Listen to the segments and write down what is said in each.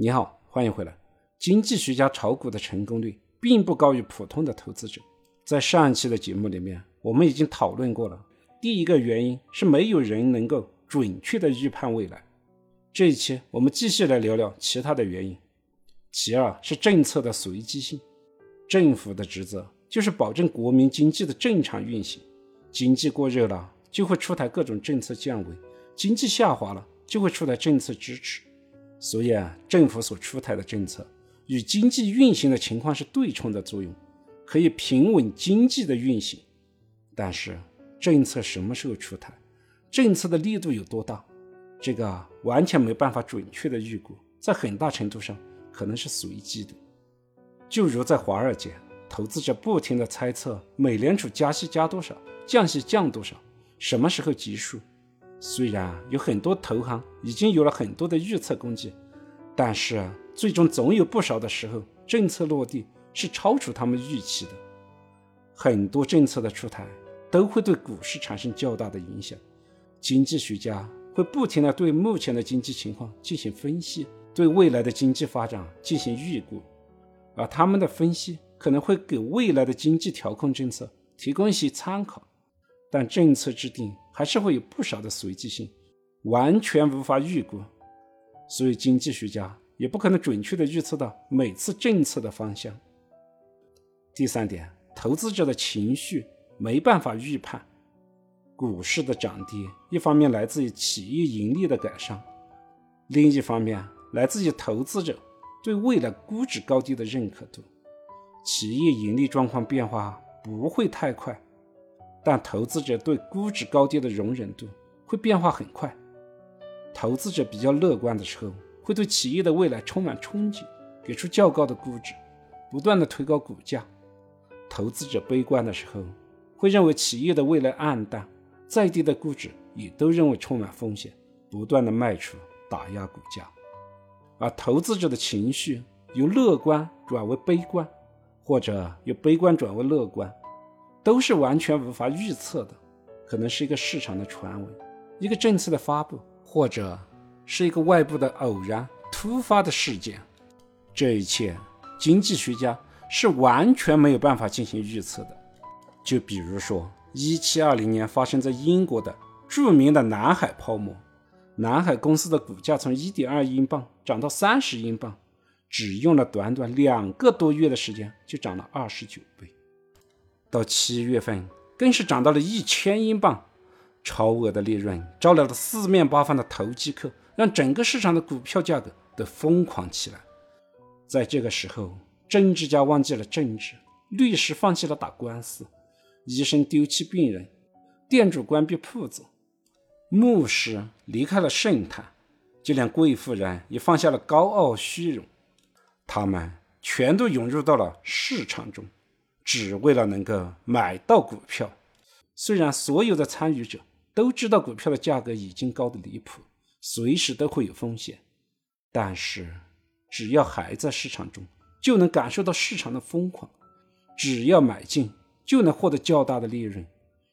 你好，欢迎回来。经济学家炒股的成功率并不高于普通的投资者。在上一期的节目里面，我们已经讨论过了。第一个原因是没有人能够准确的预判未来。这一期我们继续来聊聊其他的原因。其二是政策的随机性。政府的职责就是保证国民经济的正常运行。经济过热了，就会出台各种政策降维；经济下滑了，就会出台政策支持。所以啊，政府所出台的政策与经济运行的情况是对冲的作用，可以平稳经济的运行。但是，政策什么时候出台，政策的力度有多大，这个完全没办法准确的预估，在很大程度上可能是随机的。就如在华尔街，投资者不停地猜测美联储加息加多少，降息降多少，什么时候结束。虽然有很多投行已经有了很多的预测工具，但是最终总有不少的时候，政策落地是超出他们预期的。很多政策的出台都会对股市产生较大的影响。经济学家会不停地对目前的经济情况进行分析，对未来的经济发展进行预估，而他们的分析可能会给未来的经济调控政策提供一些参考。但政策制定还是会有不少的随机性，完全无法预估，所以经济学家也不可能准确的预测到每次政策的方向。第三点，投资者的情绪没办法预判，股市的涨跌一方面来自于企业盈利的改善，另一方面来自于投资者对未来估值高低的认可度。企业盈利状况变化不会太快。但投资者对估值高低的容忍度会变化很快。投资者比较乐观的时候，会对企业的未来充满憧憬，给出较高的估值，不断的推高股价；投资者悲观的时候，会认为企业的未来暗淡，再低的估值也都认为充满风险，不断的卖出，打压股价。而投资者的情绪由乐观转为悲观，或者由悲观转为乐观。都是完全无法预测的，可能是一个市场的传闻，一个政策的发布，或者是一个外部的偶然突发的事件。这一切，经济学家是完全没有办法进行预测的。就比如说，一七二零年发生在英国的著名的南海泡沫，南海公司的股价从一点二英镑涨到三十英镑，只用了短短两个多月的时间，就涨了二十九倍。到七月份，更是涨到了一千英镑，超额的利润招来了四面八方的投机客，让整个市场的股票价格都疯狂起来。在这个时候，政治家忘记了政治，律师放弃了打官司，医生丢弃病人，店主关闭铺子，牧师离开了圣坛，就连贵妇人也放下了高傲虚荣，他们全都涌入到了市场中。只为了能够买到股票，虽然所有的参与者都知道股票的价格已经高的离谱，随时都会有风险，但是只要还在市场中，就能感受到市场的疯狂；只要买进，就能获得较大的利润；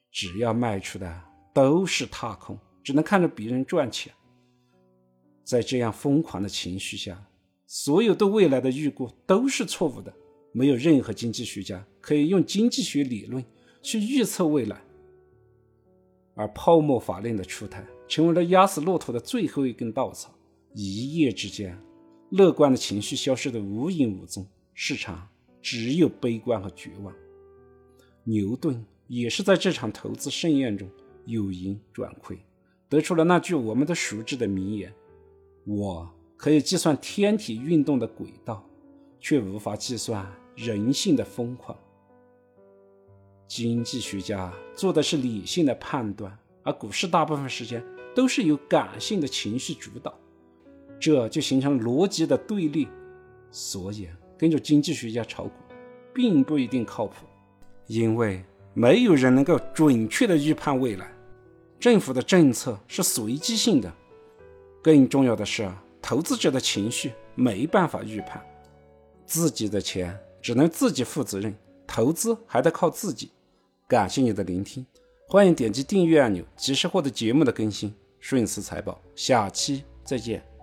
只要卖出的都是踏空，只能看着别人赚钱。在这样疯狂的情绪下，所有对未来的预估都是错误的。没有任何经济学家可以用经济学理论去预测未来，而泡沫法令的出台成为了压死骆驼的最后一根稻草。一夜之间，乐观的情绪消失得无影无踪，市场只有悲观和绝望。牛顿也是在这场投资盛宴中有盈转亏，得出了那句我们都熟知的名言：“我可以计算天体运动的轨道，却无法计算。”人性的疯狂。经济学家做的是理性的判断，而股市大部分时间都是由感性的情绪主导，这就形成逻辑的对立。所以，跟着经济学家炒股，并不一定靠谱，因为没有人能够准确的预判未来。政府的政策是随机性的，更重要的是，投资者的情绪没办法预判，自己的钱。只能自己负责任，投资还得靠自己。感谢你的聆听，欢迎点击订阅按钮，及时获得节目的更新。顺思财宝，下期再见。